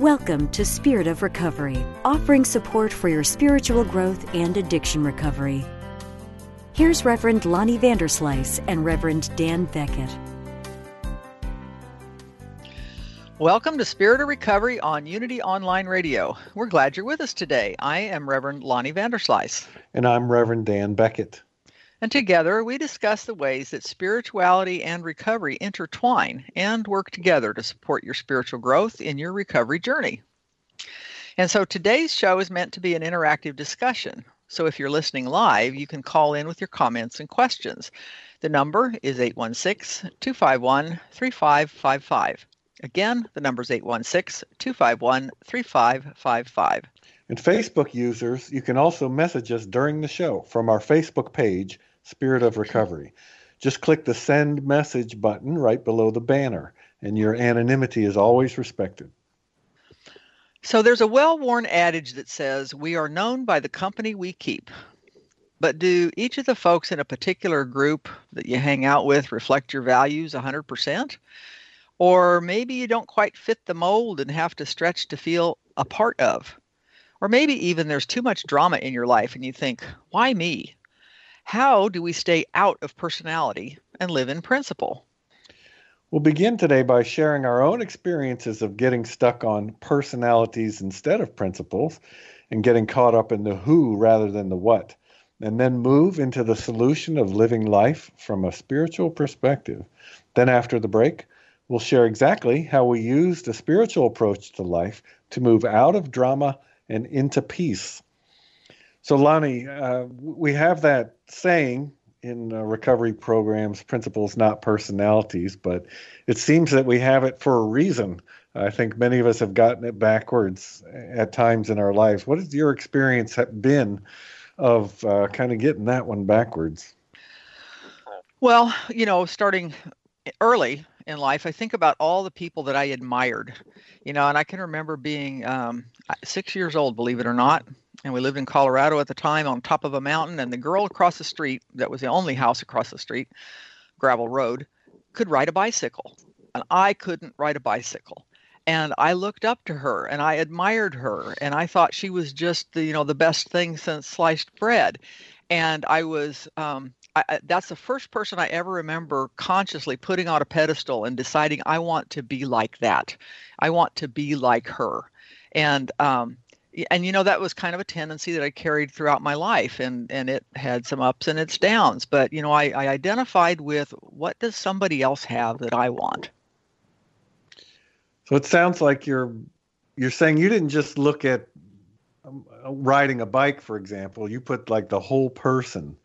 Welcome to Spirit of Recovery, offering support for your spiritual growth and addiction recovery. Here's Reverend Lonnie Vanderslice and Reverend Dan Beckett. Welcome to Spirit of Recovery on Unity Online Radio. We're glad you're with us today. I am Reverend Lonnie Vanderslice. And I'm Reverend Dan Beckett. And together we discuss the ways that spirituality and recovery intertwine and work together to support your spiritual growth in your recovery journey. And so today's show is meant to be an interactive discussion. So if you're listening live, you can call in with your comments and questions. The number is 816 251 3555. Again, the number is 816 251 3555. And Facebook users, you can also message us during the show from our Facebook page Spirit of Recovery. Just click the send message button right below the banner, and your anonymity is always respected. So there's a well worn adage that says, We are known by the company we keep. But do each of the folks in a particular group that you hang out with reflect your values 100%? Or maybe you don't quite fit the mold and have to stretch to feel a part of. Or maybe even there's too much drama in your life and you think, why me? How do we stay out of personality and live in principle? We'll begin today by sharing our own experiences of getting stuck on personalities instead of principles and getting caught up in the who rather than the what, and then move into the solution of living life from a spiritual perspective. Then, after the break, we'll share exactly how we use the spiritual approach to life to move out of drama and into peace. So, Lonnie, uh, we have that saying in uh, recovery programs principles, not personalities, but it seems that we have it for a reason. I think many of us have gotten it backwards at times in our lives. What has your experience been of uh, kind of getting that one backwards? Well, you know, starting early in life, I think about all the people that I admired, you know, and I can remember being um, six years old, believe it or not, and we lived in Colorado at the time on top of a mountain. And the girl across the street, that was the only house across the street, gravel road, could ride a bicycle. And I couldn't ride a bicycle. And I looked up to her and I admired her and I thought she was just the, you know, the best thing since sliced bread. And I was, um, I, that's the first person I ever remember consciously putting on a pedestal and deciding I want to be like that. I want to be like her. And um, and you know that was kind of a tendency that I carried throughout my life, and and it had some ups and its downs. But you know, I, I identified with what does somebody else have that I want. So it sounds like you're you're saying you didn't just look at um, riding a bike, for example. You put like the whole person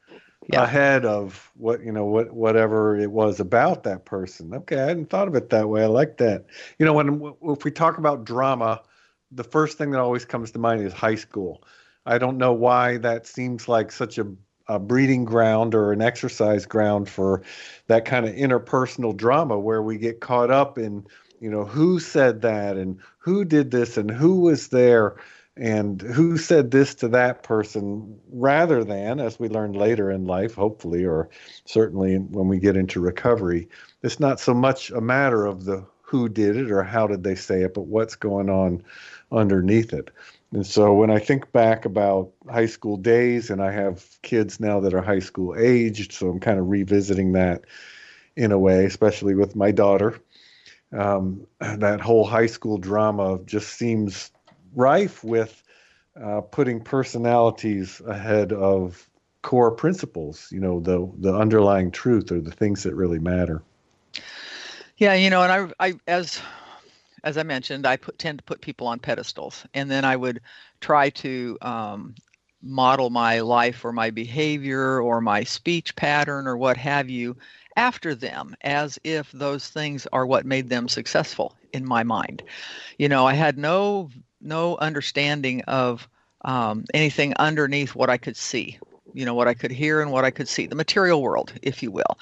yeah. ahead of what you know what whatever it was about that person. Okay, I hadn't thought of it that way. I like that. You know, when if we talk about drama the first thing that always comes to mind is high school. I don't know why that seems like such a, a breeding ground or an exercise ground for that kind of interpersonal drama where we get caught up in, you know, who said that and who did this and who was there and who said this to that person rather than, as we learn later in life, hopefully, or certainly when we get into recovery, it's not so much a matter of the who did it or how did they say it, but what's going on underneath it. And so when I think back about high school days, and I have kids now that are high school aged, so I'm kind of revisiting that in a way, especially with my daughter. um, that whole high school drama just seems rife with uh, putting personalities ahead of core principles. You know, the the underlying truth or the things that really matter. Yeah, you know, and I, I as as I mentioned, I put, tend to put people on pedestals, and then I would try to um, model my life or my behavior or my speech pattern or what have you after them as if those things are what made them successful in my mind. You know i had no no understanding of um, anything underneath what i could see you know what i could hear and what i could see the material world if you will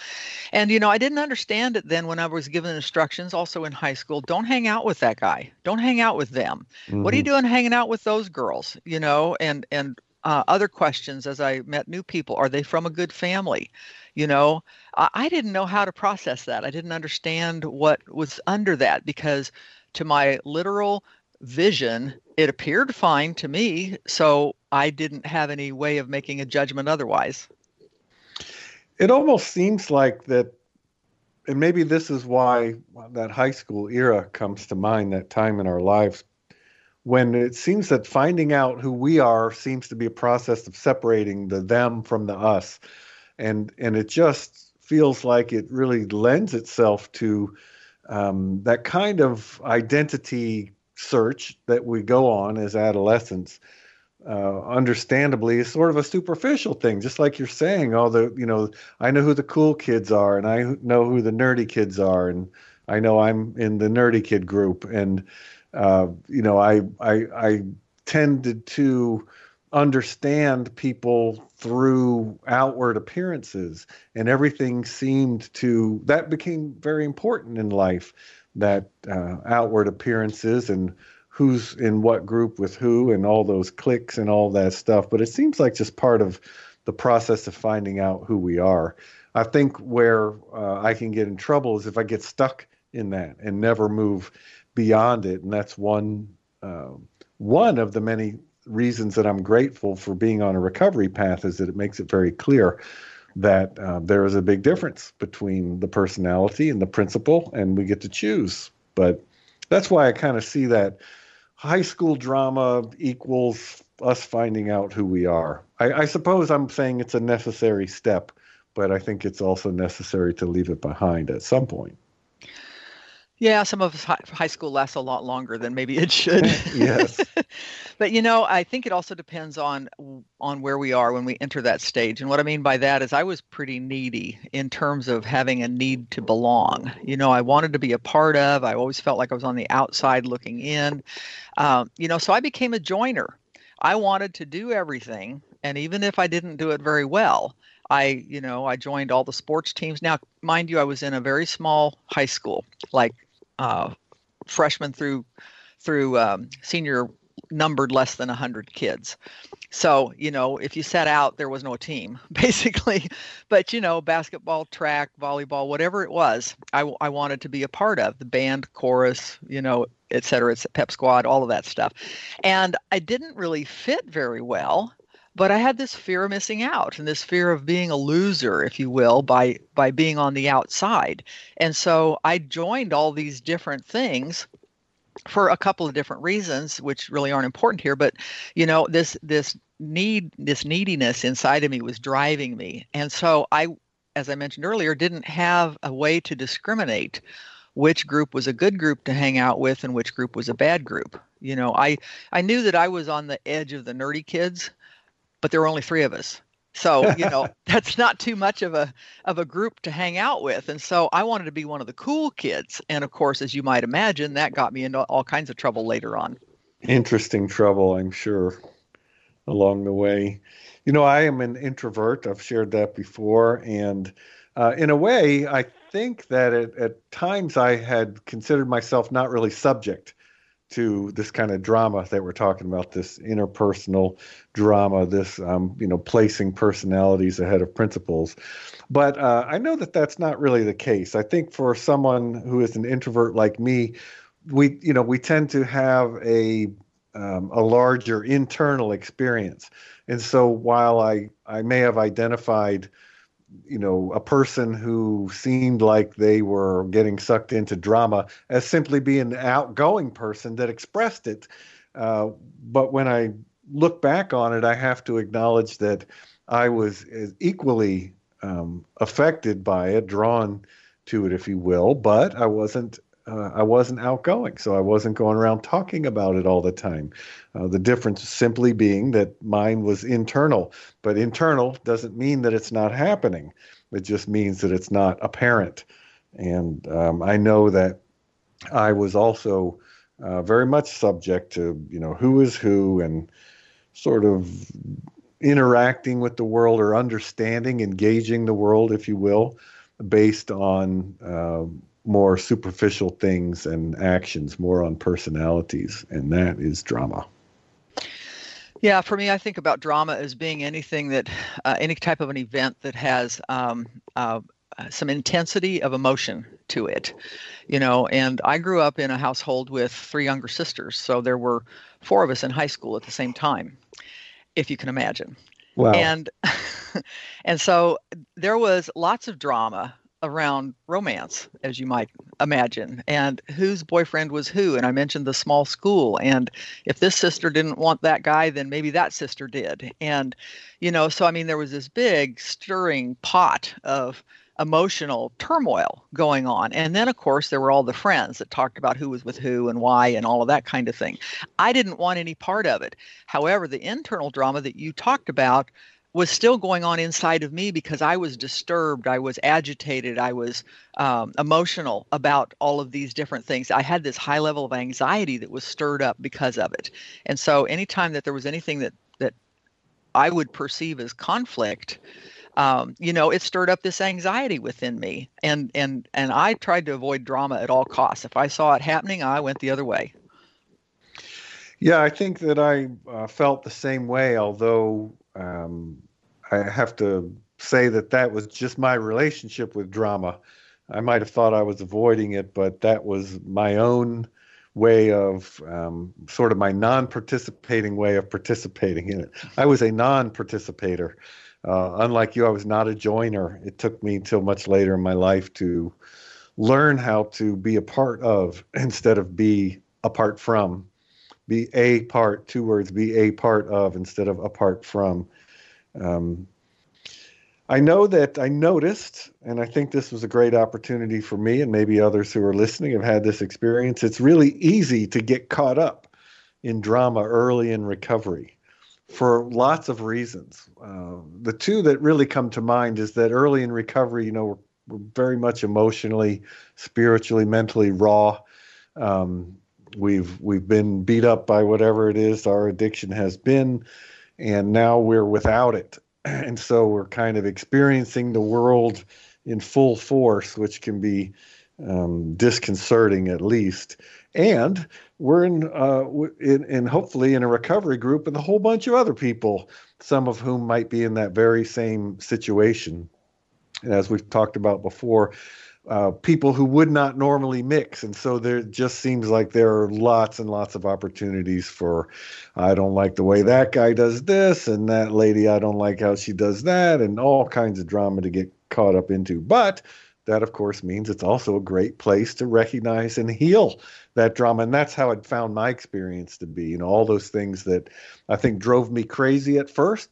and you know i didn't understand it then when i was given instructions also in high school don't hang out with that guy don't hang out with them mm-hmm. what are you mm-hmm. doing hanging out with those girls you know and and uh, other questions as i met new people are they from a good family you know I didn't know how to process that. I didn't understand what was under that because, to my literal vision, it appeared fine to me. So I didn't have any way of making a judgment otherwise. It almost seems like that, and maybe this is why that high school era comes to mind, that time in our lives when it seems that finding out who we are seems to be a process of separating the them from the us and and it just feels like it really lends itself to um, that kind of identity search that we go on as adolescents. Uh, understandably, is sort of a superficial thing, just like you're saying. All the, you know, I know who the cool kids are, and I know who the nerdy kids are, and I know I'm in the nerdy kid group, and uh, you know, I I I tended to understand people through outward appearances and everything seemed to that became very important in life that uh, outward appearances and who's in what group with who and all those clicks and all that stuff but it seems like just part of the process of finding out who we are i think where uh, i can get in trouble is if i get stuck in that and never move beyond it and that's one uh, one of the many reasons that I'm grateful for being on a recovery path is that it makes it very clear that uh, there is a big difference between the personality and the principle, and we get to choose. But that's why I kind of see that high school drama equals us finding out who we are. I, I suppose I'm saying it's a necessary step, but I think it's also necessary to leave it behind at some point. Yeah, some of us, high school lasts a lot longer than maybe it should. yes. but you know, I think it also depends on on where we are when we enter that stage. And what I mean by that is I was pretty needy in terms of having a need to belong. You know, I wanted to be a part of. I always felt like I was on the outside looking in. Um, you know, so I became a joiner. I wanted to do everything, and even if I didn't do it very well, I, you know, I joined all the sports teams. Now, mind you, I was in a very small high school, like uh, freshman through through um, senior numbered less than 100 kids. So you know if you set out there was no team basically. But you know basketball track volleyball whatever it was I, I wanted to be a part of the band chorus you know et cetera it's pep squad all of that stuff. And i didn't really fit very well but I had this fear of missing out and this fear of being a loser, if you will, by by being on the outside. And so I joined all these different things for a couple of different reasons, which really aren't important here. But you know, this this need this neediness inside of me was driving me, and so I, as I mentioned earlier, didn't have a way to discriminate which group was a good group to hang out with and which group was a bad group. You know, I I knew that I was on the edge of the nerdy kids but there were only three of us. So, you know, that's not too much of a of a group to hang out with. And so I wanted to be one of the cool kids. And of course, as you might imagine, that got me into all kinds of trouble later on. Interesting trouble, I'm sure, along the way. You know, I am an introvert. I've shared that before. And uh, in a way, I think that at, at times I had considered myself not really subject to this kind of drama that we're talking about this interpersonal drama this um, you know placing personalities ahead of principles. But uh, i know that that's not really the case. I think for someone who is an introvert like me we you know we tend to have a um, a larger internal experience. And so while i i may have identified you know, a person who seemed like they were getting sucked into drama as simply being an outgoing person that expressed it. Uh, but when I look back on it, I have to acknowledge that I was equally um, affected by it, drawn to it, if you will, but I wasn't. Uh, I wasn't outgoing, so I wasn't going around talking about it all the time. Uh, the difference simply being that mine was internal, but internal doesn't mean that it's not happening. It just means that it's not apparent. And um, I know that I was also uh, very much subject to, you know, who is who and sort of interacting with the world or understanding, engaging the world, if you will, based on uh, more superficial things and actions, more on personalities, and that is drama. Yeah, for me, I think about drama as being anything that, uh, any type of an event that has um, uh, some intensity of emotion to it, you know. And I grew up in a household with three younger sisters, so there were four of us in high school at the same time if you can imagine. Wow. And and so there was lots of drama around romance, as you might imagine, and whose boyfriend was who. And I mentioned the small school, and if this sister didn't want that guy, then maybe that sister did. And, you know, so I mean, there was this big stirring pot of emotional turmoil going on. And then, of course, there were all the friends that talked about who was with who and why and all of that kind of thing. I didn't want any part of it. However, the internal drama that you talked about was still going on inside of me because I was disturbed, I was agitated, I was um, emotional about all of these different things. I had this high level of anxiety that was stirred up because of it. And so, anytime that there was anything that that I would perceive as conflict, um, you know, it stirred up this anxiety within me, and and and I tried to avoid drama at all costs. If I saw it happening, I went the other way. Yeah, I think that I uh, felt the same way. Although um, I have to say that that was just my relationship with drama. I might have thought I was avoiding it, but that was my own way of um, sort of my non-participating way of participating in it. I was a non-participator. Uh, unlike you, I was not a joiner. It took me until much later in my life to learn how to be a part of instead of be apart from. Be a part, two words, be a part of instead of apart from. Um, I know that I noticed, and I think this was a great opportunity for me, and maybe others who are listening have had this experience. It's really easy to get caught up in drama early in recovery for lots of reasons. Uh, the two that really come to mind is that early in recovery, you know, we're, we're very much emotionally, spiritually, mentally raw. Um, we've we've been beat up by whatever it is our addiction has been, and now we're without it, and so we're kind of experiencing the world in full force, which can be um, disconcerting at least. And we're in, uh, in, in hopefully in a recovery group with a whole bunch of other people, some of whom might be in that very same situation. And as we've talked about before, uh, people who would not normally mix. And so there just seems like there are lots and lots of opportunities for, I don't like the way that guy does this, and that lady, I don't like how she does that, and all kinds of drama to get caught up into. But that, of course, means it's also a great place to recognize and heal that drama. And that's how I'd found my experience to be. You know, all those things that I think drove me crazy at first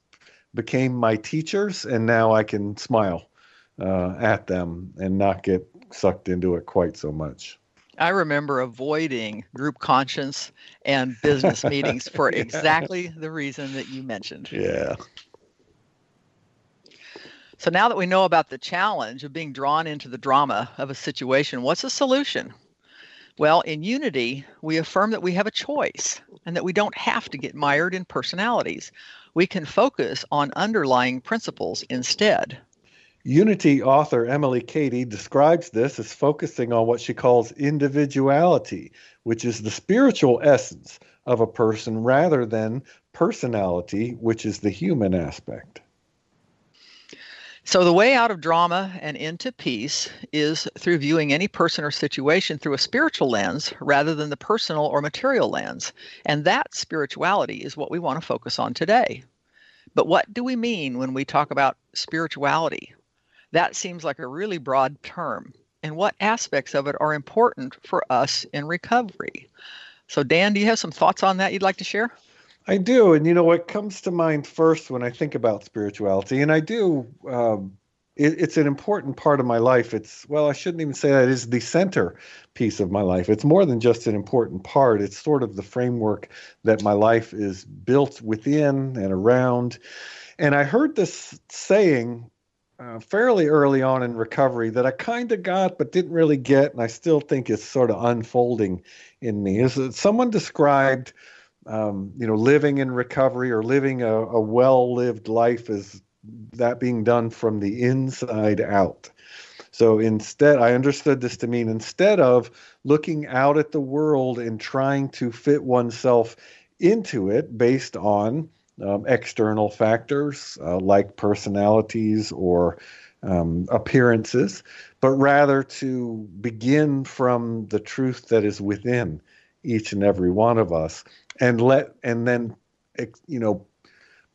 became my teachers, and now I can smile uh, at them and not get sucked into it quite so much. I remember avoiding group conscience and business meetings for yeah. exactly the reason that you mentioned. Yeah. So now that we know about the challenge of being drawn into the drama of a situation, what's the solution? Well, in unity, we affirm that we have a choice and that we don't have to get mired in personalities. We can focus on underlying principles instead. Unity author Emilie Cady describes this as focusing on what she calls individuality, which is the spiritual essence of a person rather than personality, which is the human aspect. So, the way out of drama and into peace is through viewing any person or situation through a spiritual lens rather than the personal or material lens. And that spirituality is what we want to focus on today. But what do we mean when we talk about spirituality? That seems like a really broad term. And what aspects of it are important for us in recovery? So, Dan, do you have some thoughts on that you'd like to share? I do. And you know, what comes to mind first when I think about spirituality, and I do, um, it, it's an important part of my life. It's, well, I shouldn't even say that, it is the center piece of my life. It's more than just an important part, it's sort of the framework that my life is built within and around. And I heard this saying uh, fairly early on in recovery that I kind of got but didn't really get, and I still think is sort of unfolding in me. Is that someone described, um, you know, living in recovery or living a, a well-lived life as that being done from the inside out. So instead, I understood this to mean instead of looking out at the world and trying to fit oneself into it based on um, external factors uh, like personalities or um, appearances, but rather to begin from the truth that is within each and every one of us, and let and then you know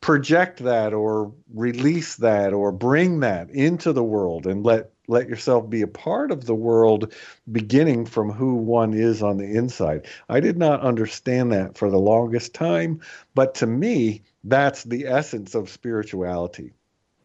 project that or release that or bring that into the world and let let yourself be a part of the world beginning from who one is on the inside. I did not understand that for the longest time, but to me that's the essence of spirituality.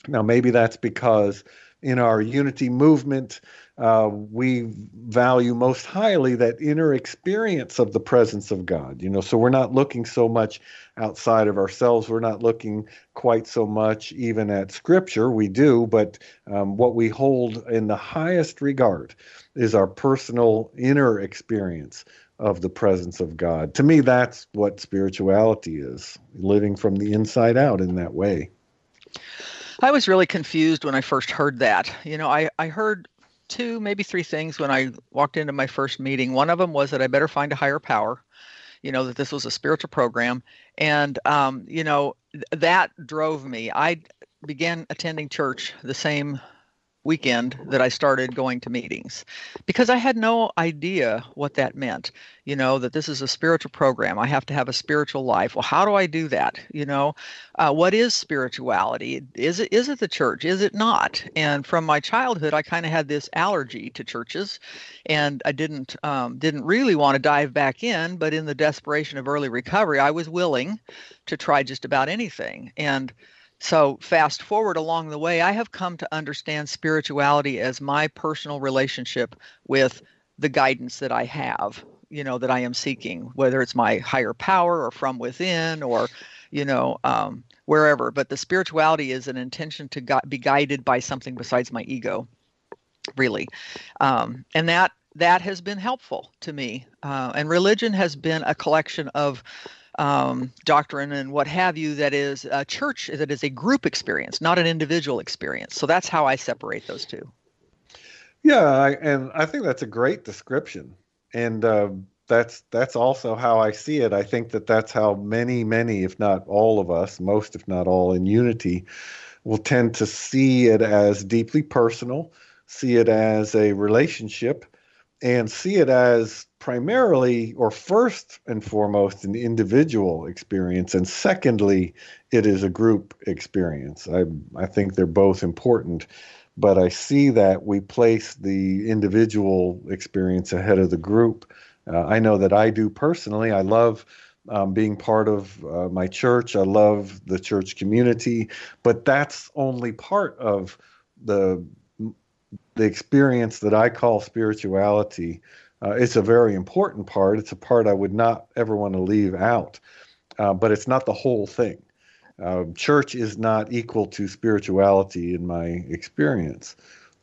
Now, maybe that's because in our unity movement, uh, we value most highly that inner experience of the presence of God. You know, so we're not looking so much outside of ourselves. We're not looking quite so much even at Scripture. We do, but um, what we hold in the highest regard is our personal inner experience of the presence of God. To me, that's what spirituality is living from the inside out in that way. I was really confused when I first heard that. You know, I, I heard two, maybe three things when I walked into my first meeting. One of them was that I better find a higher power, you know, that this was a spiritual program. And, um, you know, th- that drove me. I began attending church the same weekend that I started going to meetings because I had no idea what that meant. You know, that this is a spiritual program. I have to have a spiritual life. Well, how do I do that? You know, uh, what is spirituality? Is it is it the church? Is it not? And from my childhood, I kind of had this allergy to churches, and I didn't um, didn't really want to dive back in. But in the desperation of early recovery, I was willing to try just about anything. And so, fast forward along the way, I have come to understand spirituality as my personal relationship with the guidance that I have, you know, that I am seeking, whether it's my higher power or from within or, you know, um, wherever. But the spirituality is an intention to gu- be guided by something besides my ego, really. Um, and that that has been helpful to me. Uh, and religion has been a collection of um, doctrine and what have you that is a church that is a group experience, not an individual experience. So that's how I separate those two. Yeah, I, and I think that's a great description, and uh, that's that's also how I see it. I think that that's how many, many, if not all of us, most if not all, in unity, will tend to see it as deeply personal, see it as a relationship, and see it as primarily or first and foremost an individual experience and secondly it is a group experience. I i think they're both important but i see that we place the individual experience ahead of the group. Uh, i know that i do personally. I love um, being part of uh, my church. I love the church community but that's only part of the the experience that i call spirituality uh, it's a very important part. It's a part I would not ever want to leave out, uh, but it's not the whole thing. Uh, church is not equal to spirituality in my experience,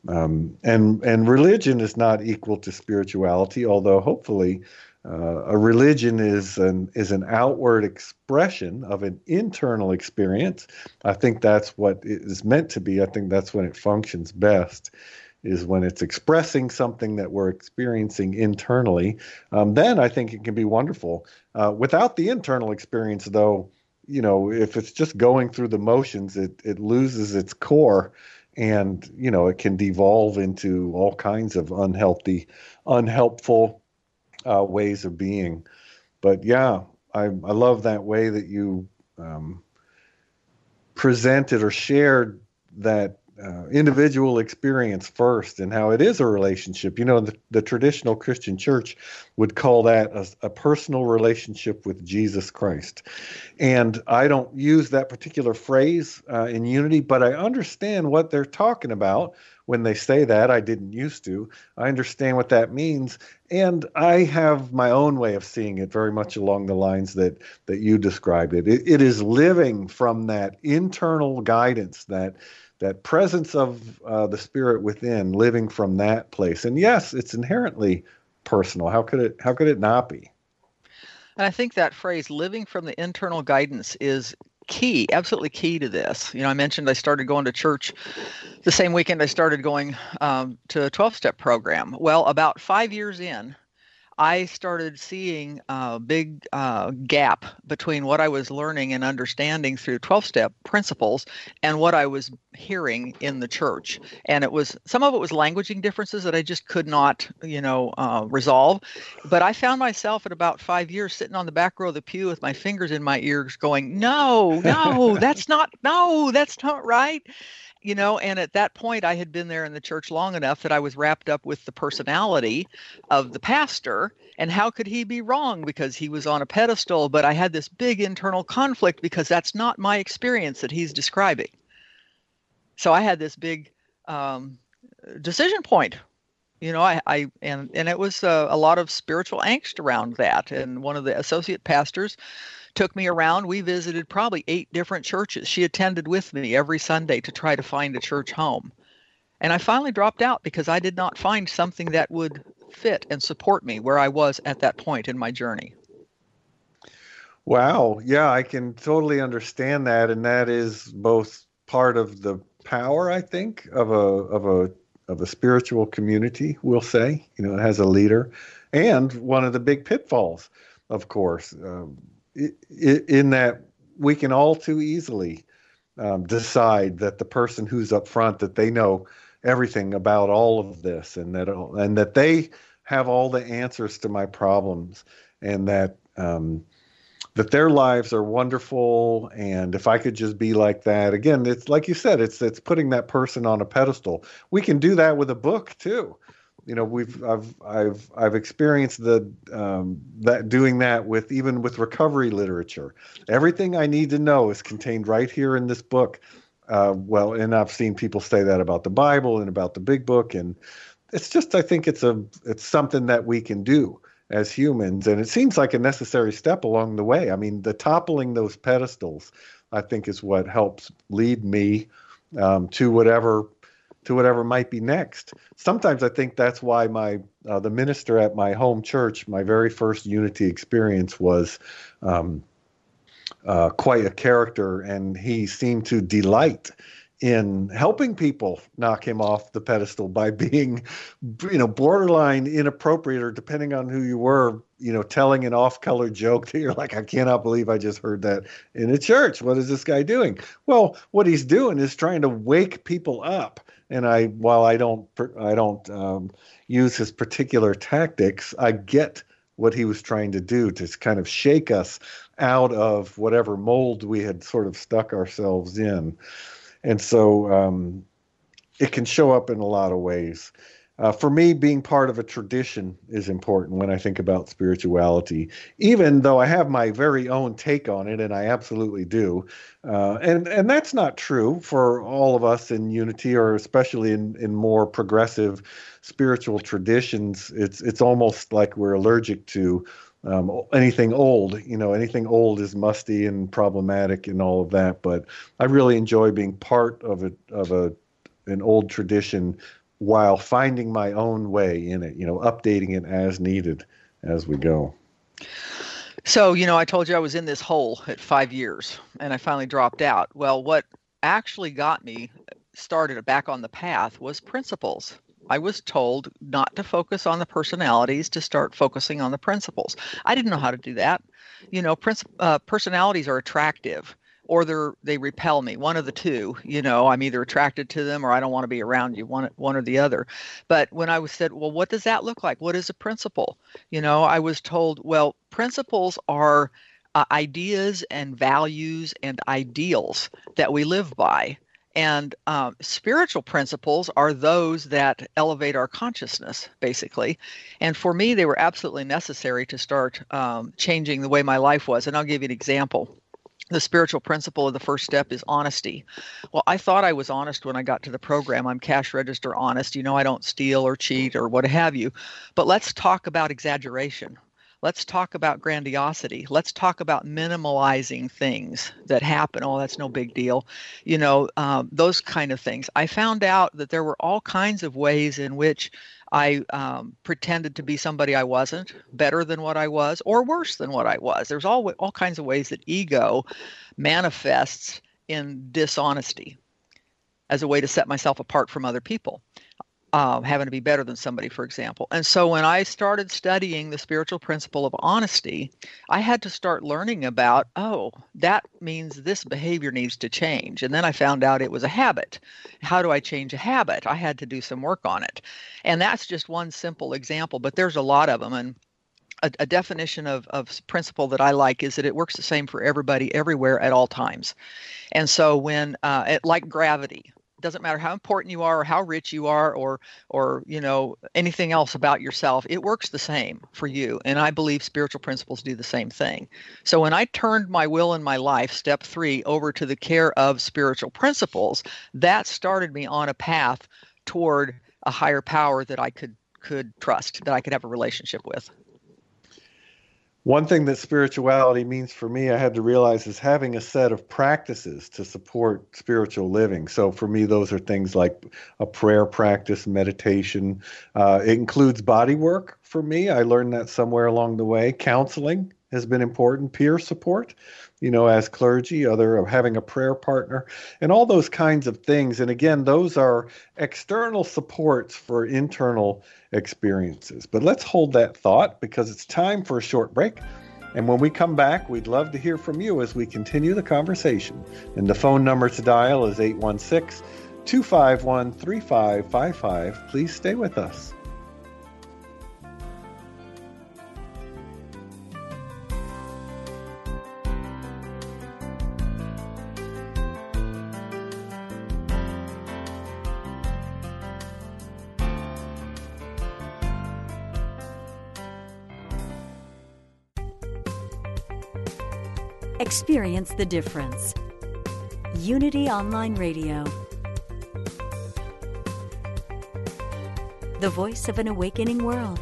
um, and and religion is not equal to spirituality. Although hopefully, uh, a religion is an is an outward expression of an internal experience. I think that's what it is meant to be. I think that's when it functions best is when it's expressing something that we're experiencing internally. Um, then I think it can be wonderful. Uh, without the internal experience, though, you know, if it's just going through the motions, it it loses its core, and you know, it can devolve into all kinds of unhealthy, unhelpful uh, ways of being. But yeah, I I love that way that you um, presented or shared that uh, individual experience first and how it is a relationship. You know, the, the traditional Christian church would call that a, a, personal relationship with Jesus Christ. And I don't use that particular phrase uh, in unity, but I understand what they're talking about when they say that. I didn't used to. I understand what that means. And I have my own way of seeing it very much along the lines that, that you described it. it. It is living from that internal guidance, that that presence of uh, the spirit within living from that place. And yes it's inherently personal. How could it how could it not be? And i think that phrase living from the internal guidance is key absolutely key to this. You know i mentioned i started going to church the same weekend i started going um, to a 12-step program. Well about five years in I started seeing a big uh, gap between what I was learning and understanding through 12 step principles and what I was hearing in the church. And it was some of it was languaging differences that I just could not, you know, uh, resolve. But I found myself at about five years sitting on the back row of the pew with my fingers in my ears going, no, no, that's not, no, that's not right you know and at that point i had been there in the church long enough that i was wrapped up with the personality of the pastor and how could he be wrong? Because he was on a pedestal but i had this big internal conflict because that's not my experience that he's describing. So i had this big um, decision point you know i, I and and it was uh, a lot of spiritual angst around that. And one of the associate pastors took me around. We visited probably eight different churches. She attended with me every Sunday to try to find a church home. And I finally dropped out because I did not find something that would fit and support me where I was at that point in my journey. Wow. Yeah, I can totally understand that. And that is both part of the power, I think, of a of a of a spiritual community, we'll say. You know, it has a leader. And one of the big pitfalls, of course. Um, in that we can all too easily um, decide that the person who's up front that they know everything about all of this and that and that they have all the answers to my problems and that um, that their lives are wonderful. And if i could just be like that again it's like you said it's it's putting that person on a pedestal. We can do that with a book too you know we've I've I've I've experienced the um, that doing that with even with recovery literature. Everything I need to know is contained right here in this book. Uh, well, and I've seen people say that about the Bible and about the Big Book, and it's just I think it's a it's something that we can do as humans, and it seems like a necessary step along the way. I mean, the toppling those pedestals, I think, is what helps lead me um, to whatever to whatever might be next. Sometimes I think that's why my uh, the minister at my home church, my very first unity experience was um, uh, quite a character, and he seemed to delight in helping people knock him off the pedestal by being, you know, borderline inappropriate or depending on who you were, you know, telling an off-color joke that you're like, I cannot believe I just heard that in a church. What is this guy doing? Well, what he's doing is trying to wake people up and I while I don't I don't um, use his particular tactics, I get what he was trying to do to kind of shake us out of whatever mold we had sort of stuck ourselves in, and so um, it can show up in a lot of ways. Uh, for me, being part of a tradition is important when I think about spirituality, even though I have my very own take on it, and I absolutely do. Uh, and and that's not true for all of us in unity, or especially in, in more progressive spiritual traditions. It's it's almost like we're allergic to um, anything old. You know, anything old is musty and problematic and all of that. But I really enjoy being part of a of a an old tradition while finding my own way in it, you know, updating it as needed as we go. So, you know, I told you I was in this hole at five years and I finally dropped out. Well, what actually got me started back on the path was principles. I was told not to focus on the personalities, to start focusing on the principles. I didn't know how to do that. You know, princi- uh, personalities are attractive or they're they repel me one of the two you know i'm either attracted to them or i don't want to be around you one one or the other. But when i was said well what does that look like? What is a principle? You know i was told well principles are uh, ideas and values and ideals that we live by. And um, spiritual principles are those that elevate our consciousness, basically. And for me, they were absolutely necessary to start um, changing the way my life was. And I'll give you an example the spiritual principle of the first step is honesty. Well, I thought I was honest when I got to the program. I'm cash register honest. You know, I don't steal or cheat or what have you. But let's talk about exaggeration. Let's talk about grandiosity. Let's talk about minimalizing things that happen. Oh, that's no big deal. You know, um, those kind of things. I found out that there were all kinds of ways in which I um, pretended to be somebody I wasn't, better than what I was, or worse than what I was. There's all all kinds of ways that ego manifests in dishonesty as a way to set myself apart from other people uh, having to be better than somebody, for example. And so when I started studying the spiritual principle of honesty, I had to start learning about, oh, that means this behavior needs to change. And then I found out it was a habit. How do I change a habit? I had to do some work on it. And that's just one simple example, but there's a lot of them. And a, a, definition of, of principle that I like is that it works the same for everybody everywhere at all times. And so when, uh, it, like gravity, doesn't matter how important you are or how rich you are or or you know anything else about yourself it works the same for you and i believe spiritual principles do the same thing. So when i turned my will and my life step 3 over to the care of spiritual principles that started me on a path toward a higher power that i could could trust that i could have a relationship with one thing that spirituality means for me, I had to realize is having a set of practices to support spiritual living. So for me, those are things like a prayer practice, meditation. Uh, it includes body work for me. I learned that somewhere along the way. Counseling has been important, peer support you know, as clergy, other of having a prayer partner, and all those kinds of things. And again, those are external supports for internal experiences. But let's hold that thought because it's time for a short break. And when we come back, we'd love to hear from you as we continue the conversation. And the phone number to dial is 816 251 3555. Please stay with us. Experience the difference. Unity Online Radio. The voice of an awakening world.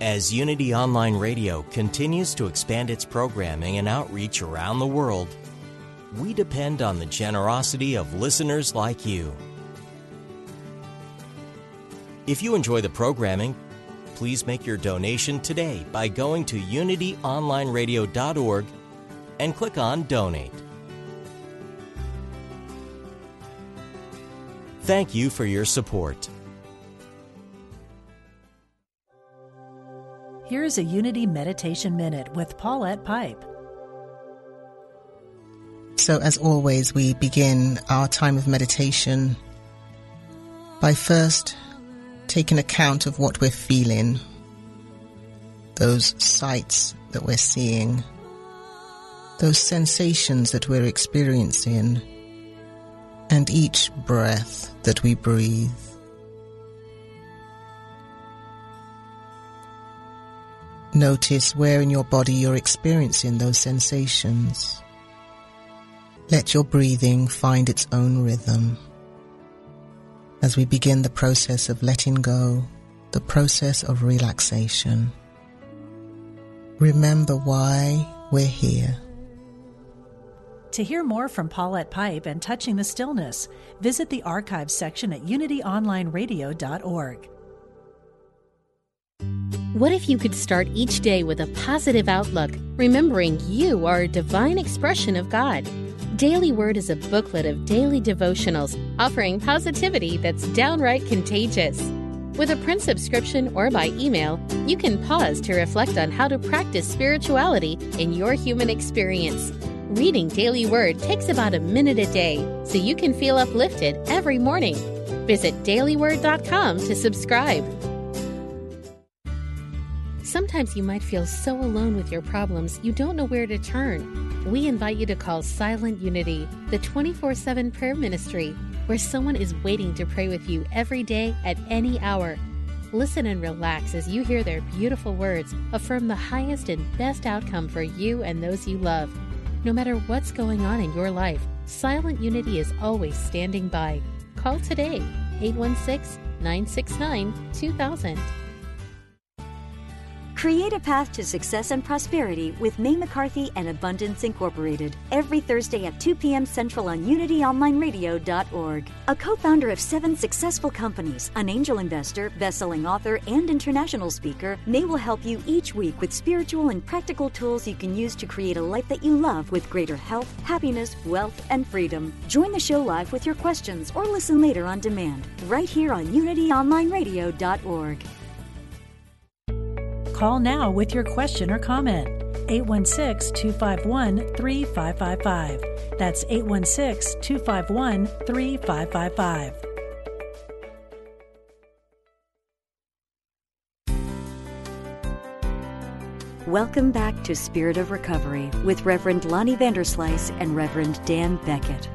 As Unity Online Radio continues to expand its programming and outreach around the world, we depend on the generosity of listeners like you. If you enjoy the programming, please make your donation today by going to unityonlineradio.org and click on Donate. Thank you for your support. Here's a Unity Meditation Minute with Paulette Pipe. So, as always, we begin our time of meditation by first taking account of what we're feeling, those sights that we're seeing, those sensations that we're experiencing, and each breath that we breathe. Notice where in your body you're experiencing those sensations. Let your breathing find its own rhythm as we begin the process of letting go, the process of relaxation. Remember why we're here. To hear more from Paulette Pipe and Touching the Stillness, visit the archives section at unityonlineradio.org. What if you could start each day with a positive outlook, remembering you are a divine expression of God? Daily Word is a booklet of daily devotionals offering positivity that's downright contagious. With a print subscription or by email, you can pause to reflect on how to practice spirituality in your human experience. Reading Daily Word takes about a minute a day, so you can feel uplifted every morning. Visit dailyword.com to subscribe. Sometimes you might feel so alone with your problems you don't know where to turn. We invite you to call Silent Unity, the 24 7 prayer ministry, where someone is waiting to pray with you every day at any hour. Listen and relax as you hear their beautiful words affirm the highest and best outcome for you and those you love. No matter what's going on in your life, Silent Unity is always standing by. Call today, 816 969 2000. Create a path to success and prosperity with Mae McCarthy and Abundance Incorporated every Thursday at 2 p.m. Central on UnityOnlineRadio.org. A co founder of seven successful companies, an angel investor, best selling author, and international speaker, Mae will help you each week with spiritual and practical tools you can use to create a life that you love with greater health, happiness, wealth, and freedom. Join the show live with your questions or listen later on demand, right here on UnityOnlineRadio.org. Call now with your question or comment. 816 251 3555. That's 816 251 3555. Welcome back to Spirit of Recovery with Reverend Lonnie Vanderslice and Reverend Dan Beckett.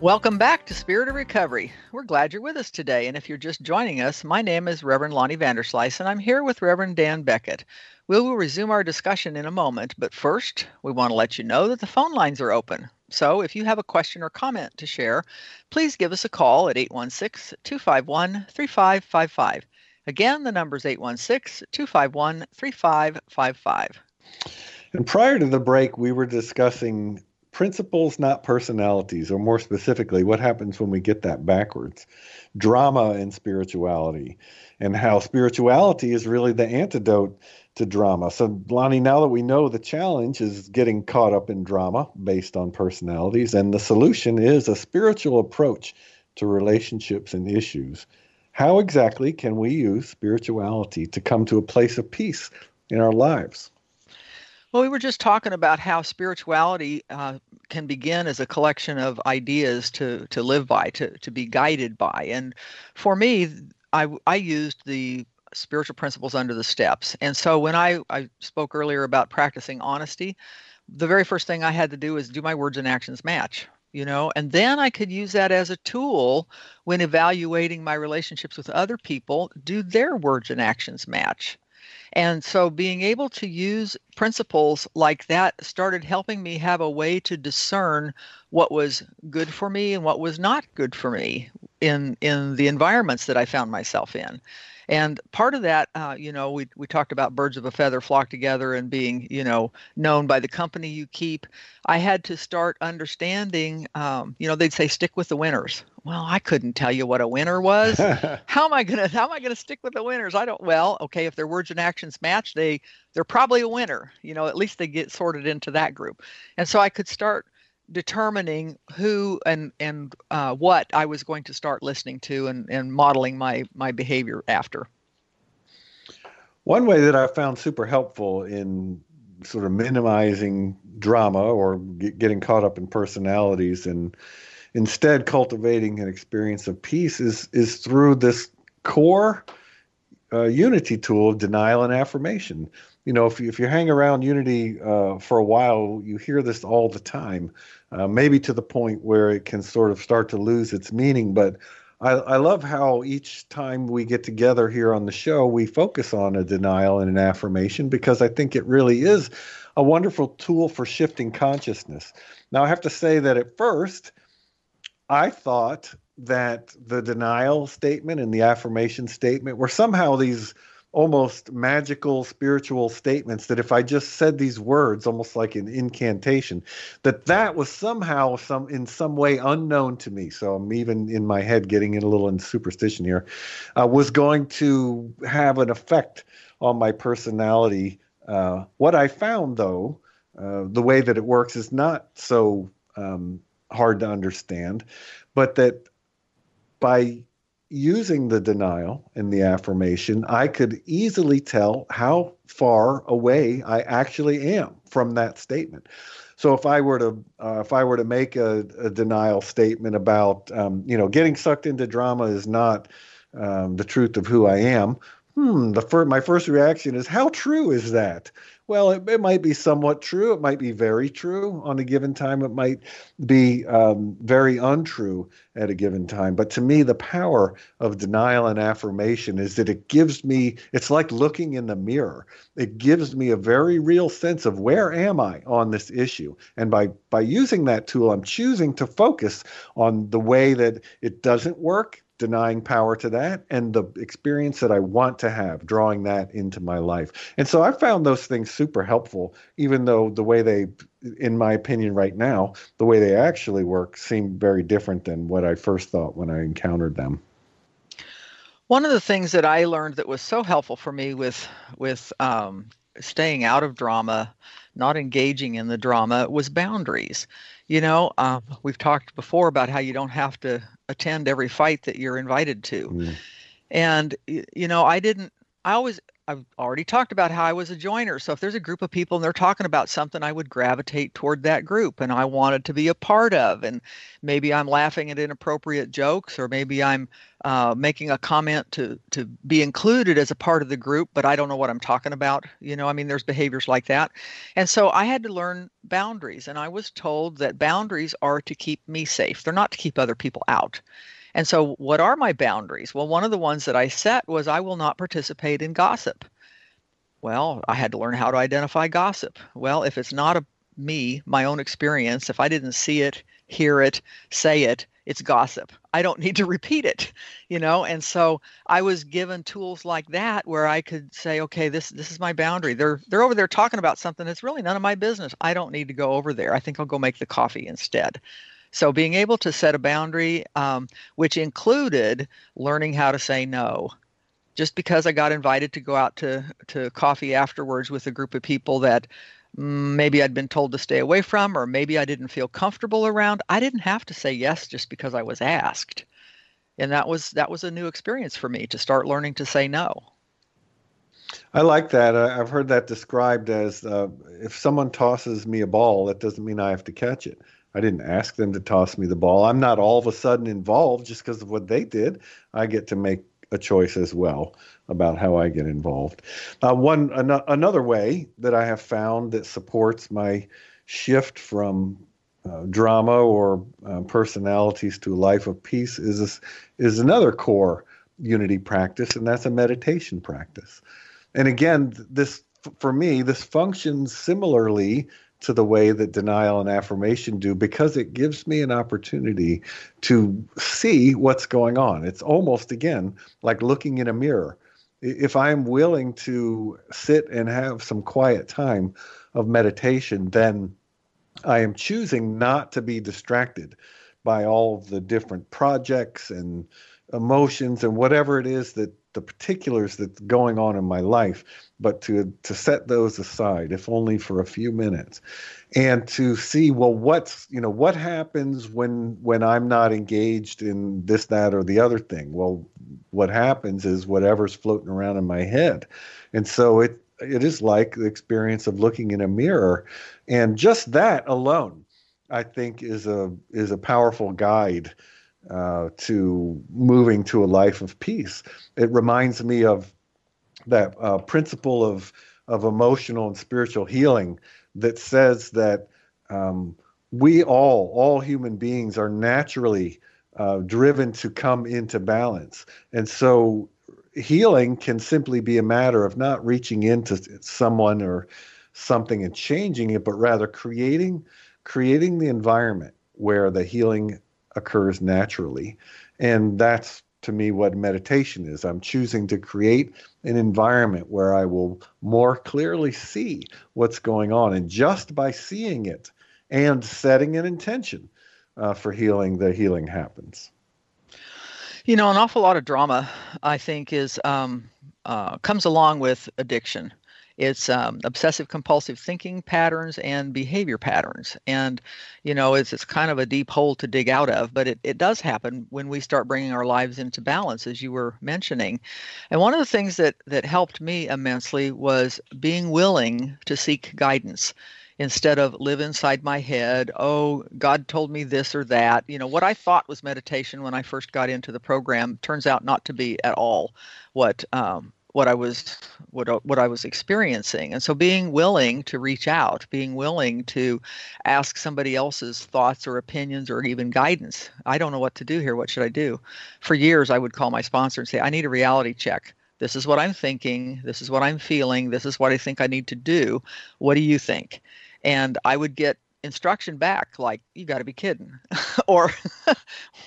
Welcome back to Spirit of Recovery. We're glad you're with us today. And if you're just joining us, my name is Reverend Lonnie Vanderslice, and I'm here with Reverend Dan Beckett. We will resume our discussion in a moment, but first, we want to let you know that the phone lines are open. So if you have a question or comment to share, please give us a call at 816 251 3555. Again, the number is 816 251 3555. And prior to the break, we were discussing principles, not personalities, or more specifically, what happens when we get that backwards. Drama and spirituality, and how spirituality is really the antidote to drama. So, Lonnie, now that we know the challenge is getting caught up in drama based on personalities, and the solution is a spiritual approach to relationships and issues, how exactly can we use spirituality to come to a place of peace in our lives? Well, we were just talking about how spirituality uh, can begin as a collection of ideas to to live by, to to be guided by. And for me, I I used the spiritual principles under the steps. And so when I I spoke earlier about practicing honesty, the very first thing I had to do is do my words and actions match you know and then i could use that as a tool when evaluating my relationships with other people do their words and actions match and so being able to use principles like that started helping me have a way to discern what was good for me and what was not good for me in in the environments that I found myself in. And part of that, uh, you know, we, we talked about birds of a feather flock together and being, you know, known by the company you keep. I had to start understanding, um, you know, they'd say stick with the winners. Well, I couldn't tell you what a winner was. how am I gonna how am I gonna stick with the winners? I don't. Well, okay, if their words and actions match, they they're probably a winner. You know, at least they get sorted into that group. And so I could start determining who and and uh, what I was going to start listening to and, and modeling my my behavior after. One way that I found super helpful in sort of minimizing drama or get, getting caught up in personalities and instead cultivating an experience of peace is is through this core uh, unity tool of denial and affirmation you know, if you, if you hang around Unity uh, for a while, you hear this all the time, uh, maybe to the point where it can sort of start to lose its meaning. But I, I love how each time we get together here on the show, we focus on a denial and an affirmation because I think it really is a wonderful tool for shifting consciousness. Now, I have to say that at first, I thought that the denial statement and the affirmation statement were somehow these almost magical spiritual statements that if I just said these words, almost like an incantation, that that was somehow some in some way unknown to me. So I'm even in my head getting in a little in superstition here, uh, was going to have an effect on my personality. Uh, what I found though, uh, the way that it works is not so um, hard to understand, but that by using the denial and the affirmation, I could easily tell how far away I actually am from that statement. So if I were to uh, if I were to make a, a denial statement about um, you know getting sucked into drama is not um, the truth of who I am, hmm, the fir- my first reaction is, how true is that? Well, it, it, might be somewhat true. It might be very true on a given time. It might be um, very untrue at a given time. But to me, the power of denial and affirmation is that it gives me, it's like looking in the mirror. It gives me a very real sense of where am I on this issue. And by, by using that tool, I'm choosing to focus on the way that it doesn't work denying power to that and the experience that I want to have, drawing that into my life. And so I found those things super helpful, even though the way they, in my opinion, right now, the way they actually work seem very different than what I first thought when I encountered them. One of the things that I learned that was so helpful for me with with um, staying out of drama, not engaging in the drama, was boundaries. You know, um, we've talked before about how you don't have to attend every fight that you're invited to. Mm. And you know, I didn't I always I've already talked about how I was a joiner. So if there's a group of people and they're talking about something, I would gravitate toward that group and I wanted to be a part of. And maybe I'm laughing at inappropriate jokes, or maybe I'm uh, making a comment to to be included as a part of the group, but I don't know what I'm talking about. You know, I mean, there's behaviors like that, and so I had to learn boundaries. And I was told that boundaries are to keep me safe; they're not to keep other people out. And so, what are my boundaries? Well, one of the ones that I set was I will not participate in gossip. Well, I had to learn how to identify gossip. Well, if it's not a me, my own experience, if I didn't see it, hear it, say it, it's gossip. I don't need to repeat it, you know? And so I was given tools like that where I could say, okay, this this is my boundary. They're they're over there talking about something that's really none of my business. I don't need to go over there. I think I'll go make the coffee instead. So being able to set a boundary, um, which included learning how to say no. Just because I got invited to go out to, to coffee afterwards with a group of people that mm, maybe I'd been told to stay away from, or maybe I didn't feel comfortable around, I didn't have to say yes just because I was asked. And that was that was a new experience for me to start learning to say no. I like that. I've heard that described as uh, if someone tosses me a ball, that doesn't mean I have to catch it. I didn't ask them to toss me the ball. I'm not all of a sudden involved just because of what they did. I get to make a choice as well about how I get involved. Uh, one an- another way that I have found that supports my shift from uh, drama or uh, personalities to a life of peace is is another core unity practice, and that's a meditation practice. And again, this for me, this functions similarly to the way that denial and affirmation do because it gives me an opportunity to see what's going on. It's almost, again, like looking in a mirror. If I'm willing to sit and have some quiet time of meditation, then I am choosing not to be distracted by all the different projects and emotions and whatever it is that the particulars that's going on in my life, but to to set those aside, if only for a few minutes, and to see well what's you know what happens when when I'm not engaged in this, that, or the other thing. Well, what happens is whatever's floating around in my head, and so it it is like the experience of looking in a mirror, and just that alone, I think, is a is a powerful guide uh, to moving to a life of peace. It reminds me of that uh, principle of of emotional and spiritual healing that says that um, we all, all human beings, are naturally uh, driven to come into balance, and so healing can simply be a matter of not reaching into someone or something and changing it, but rather creating creating the environment where the healing occurs naturally. And that's to me what meditation is. I'm choosing to create an environment where I will more clearly see what's going on. And just by seeing it and setting an intention uh, for healing, the healing happens. You know, an awful lot of drama, I think, is um, uh, comes along with addiction it's um, obsessive compulsive thinking patterns and behavior patterns and you know it's, it's kind of a deep hole to dig out of but it, it does happen when we start bringing our lives into balance as you were mentioning and one of the things that that helped me immensely was being willing to seek guidance instead of live inside my head. Oh, God told me this or that. You know, what I thought was meditation when I first got into the program turns out not to be at all what um, what I was what uh, what I was experiencing. And so being willing to reach out, being willing to ask somebody else's thoughts or opinions or even guidance. I don't know what to do here. What should I do? For years I would call my sponsor and say, I need a reality check. This is what I'm thinking, this is what I'm feeling, this is what I think I need to do. What do you think? And I would get instruction back like you got to be kidding or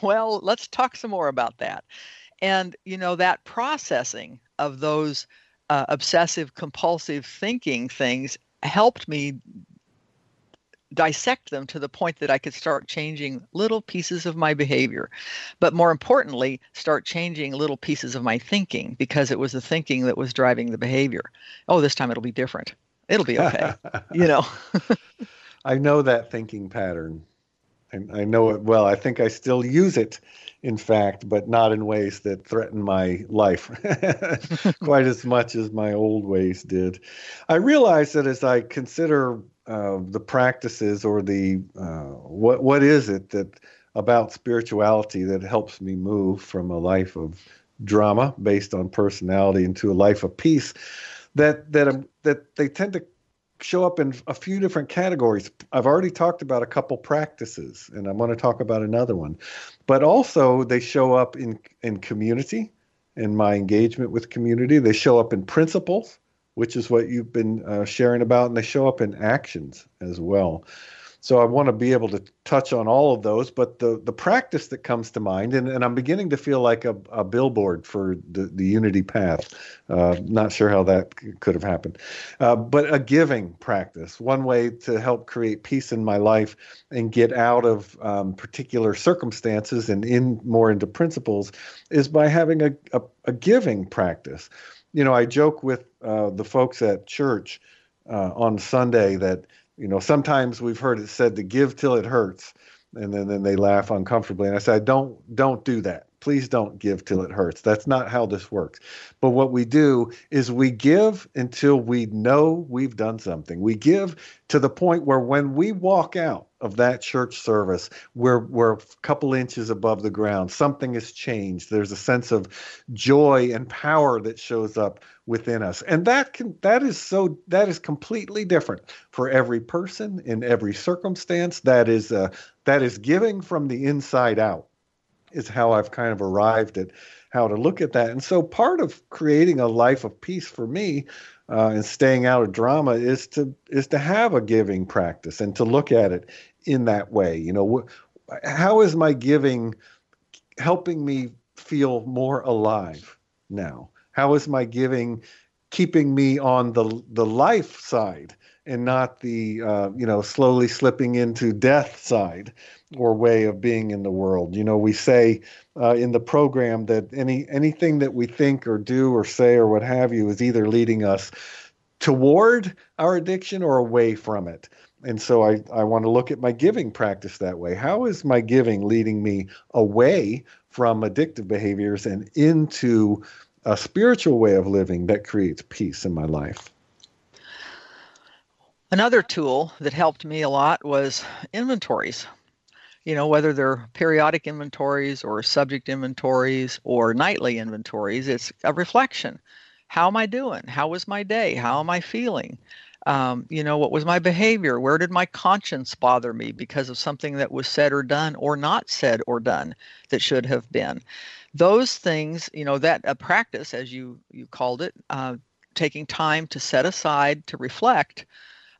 well let's talk some more about that and you know that processing of those uh, obsessive compulsive thinking things helped me dissect them to the point that I could start changing little pieces of my behavior. But more importantly, start changing little pieces of my thinking because it was the thinking that was driving the behavior. Oh, this time it'll be different. It'll be okay. you know. I know that thinking pattern. I, I know it well. I think I still use it in fact, but not in ways that threaten my life quite as much as my old ways did. I realize that as I consider uh, the practices or the uh, what what is it that about spirituality that helps me move from a life of drama based on personality into a life of peace that that um, that they tend to show up in a few different categories. I've already talked about a couple practices, and I'm going to talk about another one. But also, they show up in in community, in my engagement with community. They show up in principles, which is what you've been uh, sharing about, and they show up in actions as well. So I want to be able to touch on all of those, but the the practice that comes to mind, and, and I'm beginning to feel like a, a billboard for the, the unity path. Uh, not sure how that c- could have happened, uh, but a giving practice. One way to help create peace in my life and get out of um, particular circumstances and in more into principles is by having a, a, a giving practice. You know, I joke with uh, the folks at church uh, on Sunday that you know, sometimes we've heard it said to give till it hurts, and then, then they laugh uncomfortably. And I said, don't don't do that. Please don't give till it hurts. That's not how this works. But what we do is we give until we know we've done something. We give to the point where when we walk out of that church service, we're, we're a couple inches above the ground. Something has changed. There's a sense of joy and power that shows up within us. And that can that is so that is completely different for every person in every circumstance. That is uh, that is giving from the inside out is how I've kind of arrived at how to look at that. And so part of creating a life of peace for me uh, and staying out of drama is to is to have a giving practice and to look at it in that way. You know, wh- how is my giving helping me feel more alive now? How is my giving keeping me on the the life side and not the uh, you know slowly slipping into death side or way of being in the world. You know, we say uh, in the program that any anything that we think or do or say or what have you is either leading us toward our addiction or away from it. And so I, I want to look at my giving practice that way. How is my giving leading me away from addictive behaviors and into a spiritual way of living that creates peace in my life? Another tool that helped me a lot was inventories you know, whether they're periodic inventories or subject inventories or nightly inventories, it's a reflection. How am I doing? How was my day? How am I feeling? Um, you know, what was my behavior? Where did my conscience bother me because of something that was said or done or not said or done that should have been? Those things, you know, that a practice, as you you called it, uh, taking time to set aside to reflect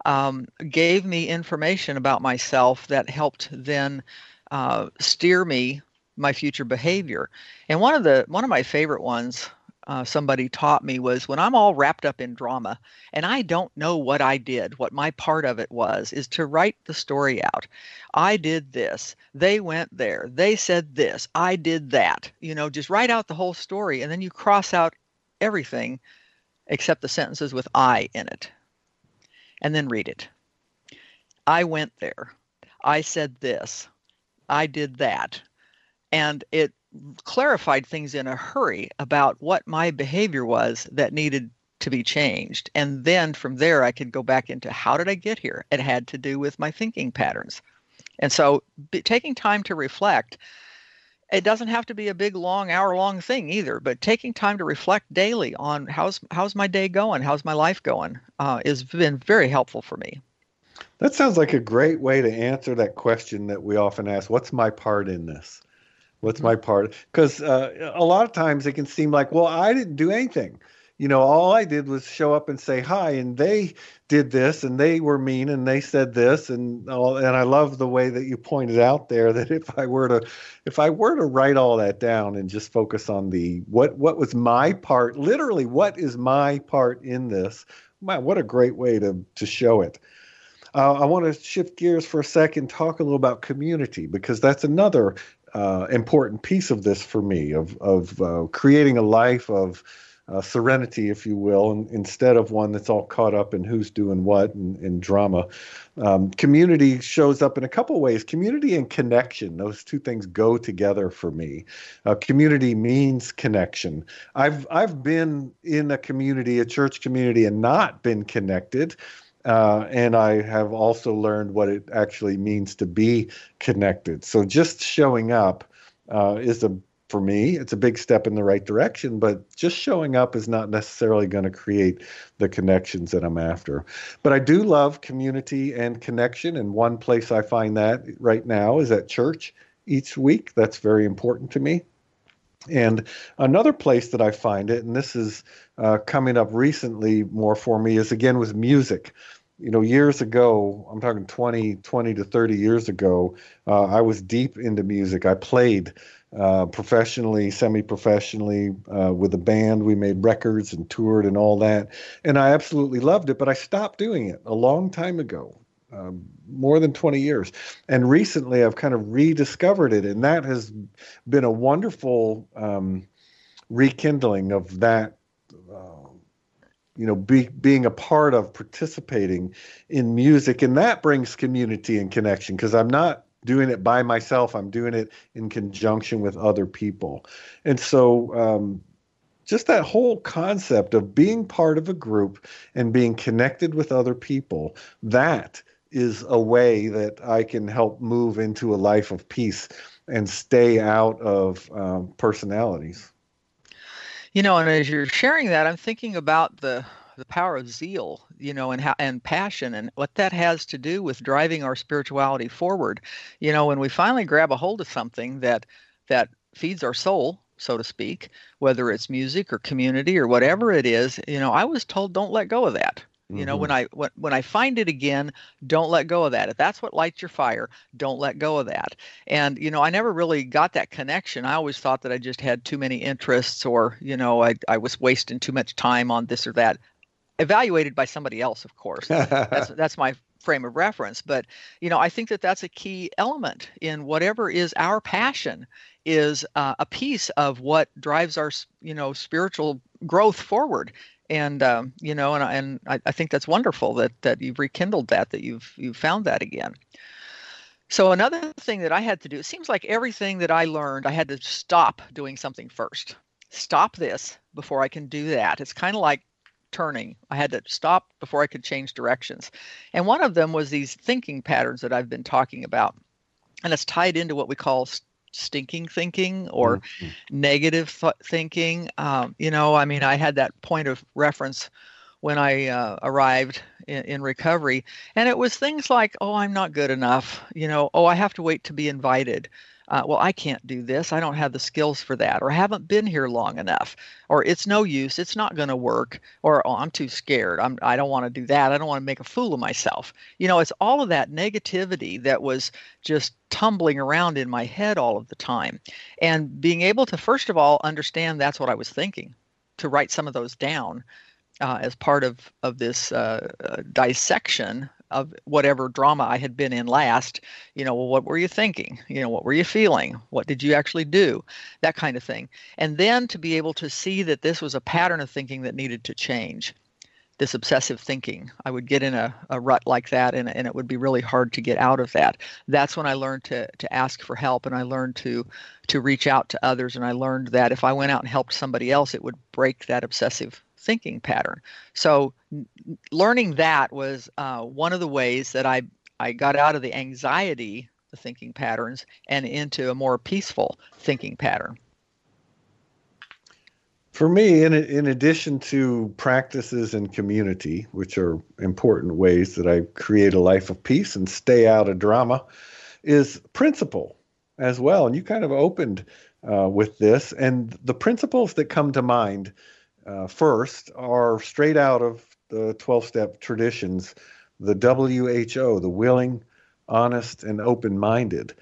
um, gave me information about myself that helped then uh, steer me my future behavior. And one of the one of my favorite ones uh, somebody taught me was when I'm all wrapped up in drama and I don't know what I did, what my part of it was, is to write the story out. I did this. They went there. They said this. I did that. You know, just write out the whole story and then you cross out everything except the sentences with I in it and then read it. I went there. I said this. I did that. And it clarified things in a hurry about what my behavior was that needed to be changed. And then from there, I could go back into how did I get here? It had to do with my thinking patterns. And so taking time to reflect, it doesn't have to be a big, long, hour long thing either, but taking time to reflect daily on how's, how's my day going? How's my life going? Uh, has been very helpful for me. That sounds like a great way to answer that question that we often ask What's my part in this? What's my part? Because uh, a lot of times it can seem like, well, I didn't do anything you know, all I did was show up and say hi, and they did this, and they were mean, and they said this, and all. And I love the way that you pointed out there that if I were to, if I were to write all that down and just focus on the what what was my part, literally, what is my part in this? Man, what a great way to to show it. Uh, I want to shift gears for a second, talk a little about community because that's another uh, important piece of this for me of of uh, creating a life of uh, serenity, if you will, and, instead of one that's all caught up in who's doing what and, and drama. Um, community shows up in a couple ways. Community and connection; those two things go together for me. Uh, community means connection. I've I've been in a community, a church community, and not been connected. Uh, and I have also learned what it actually means to be connected. So just showing up uh, is a for me, it's a big step in the right direction, but just showing up is not necessarily going to create the connections that I'm after. But I do love community and connection, and one place I find that right now is at church each week. That's very important to me. And another place that I find it, and this is uh, coming up recently more for me, is again with music you know, years ago, I'm talking 20, 20 to 30 years ago, uh, I was deep into music. I played uh, professionally, semi-professionally uh, with a band. We made records and toured and all that, and I absolutely loved it. But I stopped doing it a long time ago, um, more than 20 years. And recently, I've kind of rediscovered it, and that has been a wonderful um, rekindling of that. Uh, you know, be, being a part of participating in music, and that brings community and connection because I'm not doing it by myself. I'm doing it in conjunction with other people. And so, um, just that whole concept of being part of a group and being connected with other people, that is a way that I can help move into a life of peace and stay out of um, personalities. You know, and as you're sharing that, I'm thinking about the the power of zeal, you know, and how, and passion, and what that has to do with driving our spirituality forward. You know, when we finally grab a hold of something that that feeds our soul, so to speak, whether it's music or community or whatever it is, you know, I was told don't let go of that. You mm-hmm. know, when I when, when I find it again, don't let go of that. If that's what lights your fire, don't let go of that. And you know, I never really got that connection. I always thought that I just had too many interests, or you know, I I was wasting too much time on this or that evaluated by somebody else, of course. that's that's my frame of reference. But you know, I think that that's a key element in whatever is our passion is uh, a piece of what drives our you know spiritual growth forward. And um, you know, and and I, I think that's wonderful that that you've rekindled that, that you've you've found that again. So another thing that I had to do, it seems like everything that I learned, I had to stop doing something first. Stop this before I can do that. It's kind of like turning. I had to stop before I could change directions. And one of them was these thinking patterns that I've been talking about. And it's tied into what we call stinking thinking or mm-hmm. negative th- thinking. Um, you know, I mean, I had that point of reference when I uh, arrived in, in, recovery, and it was things like, "Oh, I'm not good enough," you know, "Oh, I have to wait to be invited," uh, well, I can't do this. I don't have the skills for that, or I haven't been here long enough, or it's no use. It's not going to work, or oh, I'm too scared. I'm, I don't want to do that. I don't want to make a fool of myself. You know, it's all of that negativity that was just tumbling around in my head all of the time. And being able to, first of all, understand that's what I was thinking, to write some of those down. Uh, as part of of this uh, uh, dissection of whatever drama I had been in last, you know, well, what were you thinking? You know, what were you feeling? What did you actually do? That kind of thing. And then to be able to see that this was a pattern of thinking that needed to change. This obsessive thinking. I would get in a, a rut like that and, and it would be really hard to get out of that. That's when I learned to, to ask for help and I learned to to reach out to others and I learned that if I went out and helped somebody else, it would break that obsessive thinking pattern. So, learning that was uh, one of the ways that I I got out of the anxiety, the thinking patterns, and into a more peaceful thinking pattern. For me, in in addition to practices and community, which are important ways that I create a life of peace and stay out of drama, is principle as well. And you kind of opened uh, with this, and the principles that come to mind uh, first are straight out of the 12 step traditions, the WHO, the willing, honest, and open minded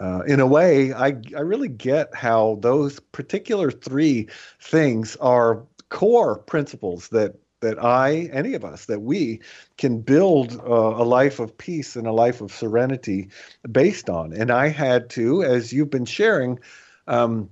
uh, in a way, I, I really get how those particular three things are core principles that that I, any of us, that we can build uh, a life of peace and a life of serenity based on. And I had to, as you've been sharing, um,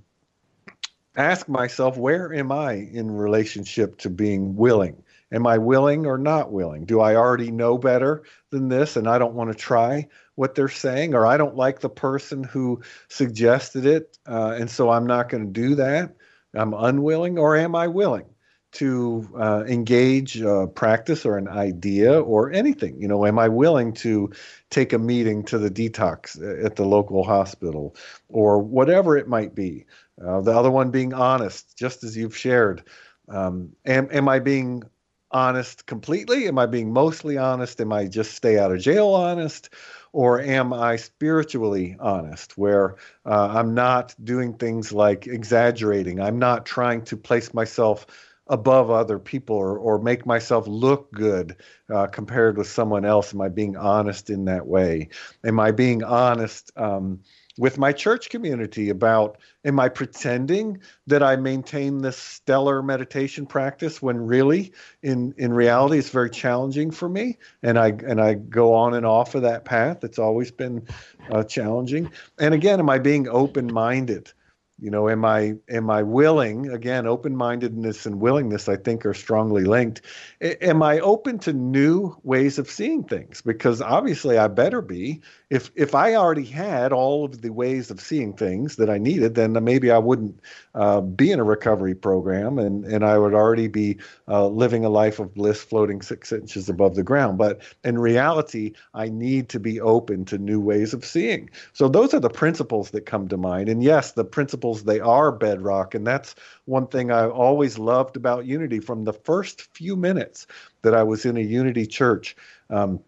ask myself, where am I in relationship to being willing? Am I willing or not willing? Do I already know better than this and I don't want to try? what they're saying, or I don't like the person who suggested it, uh, and so I'm not going to do that. I'm unwilling, or am I willing to uh, engage uh, practice or an idea or anything? You know, am I willing to take a meeting to the detox at the local hospital or whatever it might be? Uh, the other one being honest, just as you've shared. Um, am, am I being honest completely? Am I being mostly honest? Am I just stay out of jail honest? or am I spiritually honest, where uh, I'm not doing things like exaggerating? I'm not trying to place myself above other people or, or make myself look good uh, compared with someone else? Am I being honest in that way? Am I being honest? Um, with my church community about am I pretending that I maintain this stellar meditation practice when really in in reality it's very challenging for me? And I and I go on and off of that path. It's always been uh, challenging. And again am I being open minded you know am i am i willing again open-mindedness and willingness i think are strongly linked. Am i open to new ways of seeing things? Because obviously i better be. If if i already had all of the ways of seeing things that i needed then maybe i wouldn't uh, be in a recovery program and and i would already be uh, living a life of bliss floating six inches above the ground. But in reality i need to be open to new ways of seeing. So those are the principles that come to mind. And yes the principles principles, they are bedrock. And that's one thing I always loved about Unity from the first few minutes that I was in a Unity church. Um,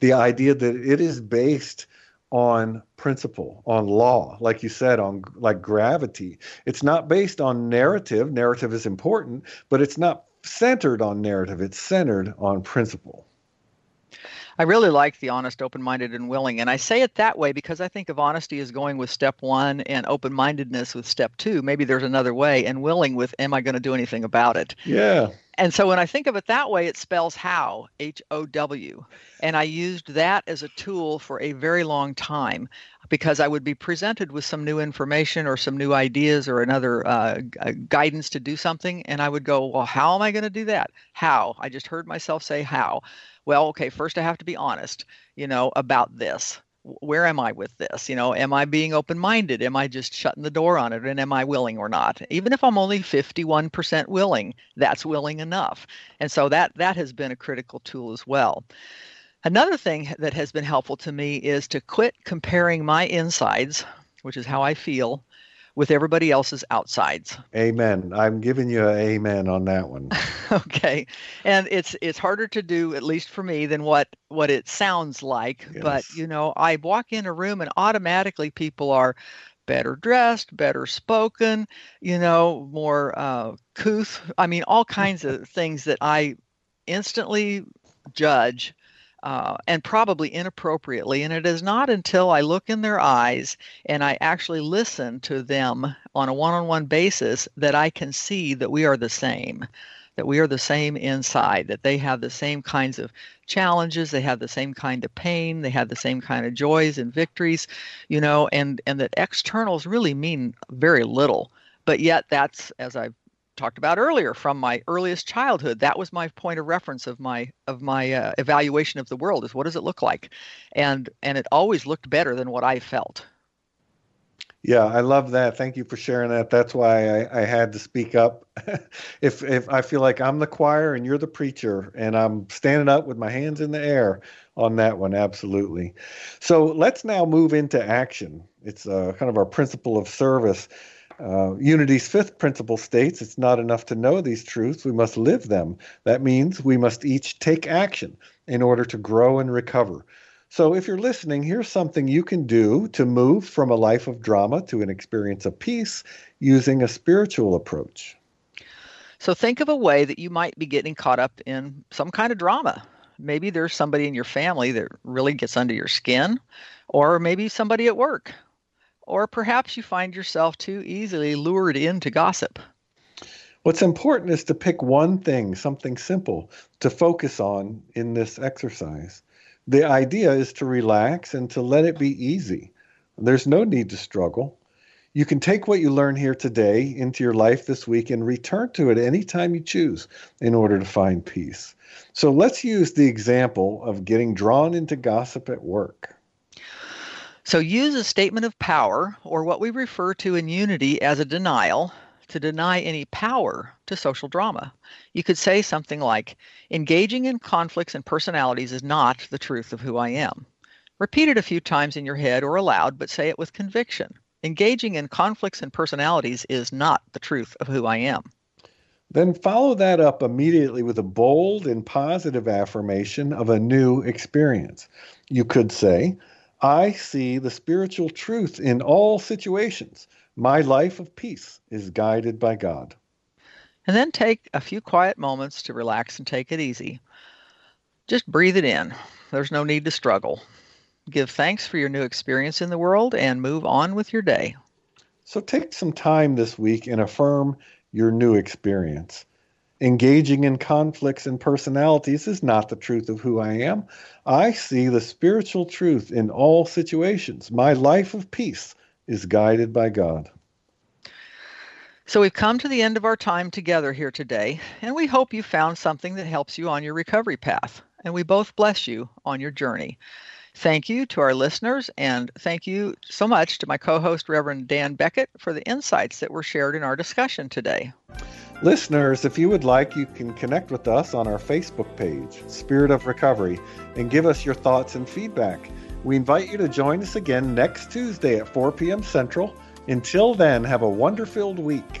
the idea that it is based on principle, on law, like you said, on like gravity. It's not based on narrative. Narrative is important, but it's not centered on narrative. It's centered on principle. I really like the honest, open minded, and willing. And I say it that way because I think of honesty as going with step one and open mindedness with step two. Maybe there's another way, and willing with, am I going to do anything about it? Yeah. And so when I think of it that way, it spells how, H O W. And I used that as a tool for a very long time because I would be presented with some new information or some new ideas or another uh, guidance to do something. And I would go, well, how am I going to do that? How? I just heard myself say how well, okay, first I have to be honest, you know, about this. Where am I with this? You know, am I being open minded? Am I just shutting the door on it? And am I willing or not? Even if I'm only 51% willing, that's willing enough. And so that that has been a critical tool as well. Another thing that has been helpful to me is to quit comparing my insides, which is how I feel, with everybody else's outsides. Amen. I'm giving you an amen on that one. okay. And it's it's harder to do at least for me than what what it sounds like, yes. but you know, I walk in a room and automatically people are better dressed, better spoken, you know, more uh couth. I mean, all kinds of things that I instantly judge uh, and probably inappropriately. And it is not until I look in their eyes and I actually listen to them on a one on one basis that I can see that we are the same, that we are the same inside, that they have the same kinds of challenges, they have the same kind of pain, they have the same kind of joys and victories, you know, and, and that externals really mean very little. But yet, that's, as I've talked about earlier from my earliest childhood that was my point of reference of my of my uh, evaluation of the world is what does it look like and and it always looked better than what i felt Yeah, I love that. Thank you for sharing that. That's why I, I had to speak up. if if I feel like I'm the choir and you're the preacher, and I'm standing up with my hands in the air on that one, absolutely. So let's now move into action. It's uh, kind of our principle of service. Uh, Unity's fifth principle states it's not enough to know these truths, we must live them. That means we must each take action in order to grow and recover. So, if you're listening, here's something you can do to move from a life of drama to an experience of peace using a spiritual approach. So, think of a way that you might be getting caught up in some kind of drama. Maybe there's somebody in your family that really gets under your skin, or maybe somebody at work. Or perhaps you find yourself too easily lured into gossip. What's important is to pick one thing, something simple, to focus on in this exercise. The idea is to relax and to let it be easy. There's no need to struggle. You can take what you learn here today into your life this week and return to it anytime you choose in order to find peace. So let's use the example of getting drawn into gossip at work. So use a statement of power, or what we refer to in unity as a denial, to deny any power to social drama. You could say something like, engaging in conflicts and personalities is not the truth of who I am. Repeat it a few times in your head or aloud, but say it with conviction. Engaging in conflicts and personalities is not the truth of who I am. Then follow that up immediately with a bold and positive affirmation of a new experience. You could say, I see the spiritual truth in all situations. My life of peace is guided by God. And then take a few quiet moments to relax and take it easy. Just breathe it in. There's no need to struggle. Give thanks for your new experience in the world and move on with your day. So take some time this week and affirm your new experience. Engaging in conflicts and personalities is not the truth of who I am. I see the spiritual truth in all situations. My life of peace is guided by God. So we've come to the end of our time together here today, and we hope you found something that helps you on your recovery path. And we both bless you on your journey. Thank you to our listeners, and thank you so much to my co host, Reverend Dan Beckett, for the insights that were shared in our discussion today. Listeners, if you would like, you can connect with us on our Facebook page, Spirit of Recovery, and give us your thoughts and feedback. We invite you to join us again next Tuesday at 4 p.m. Central. Until then, have a wonder filled week.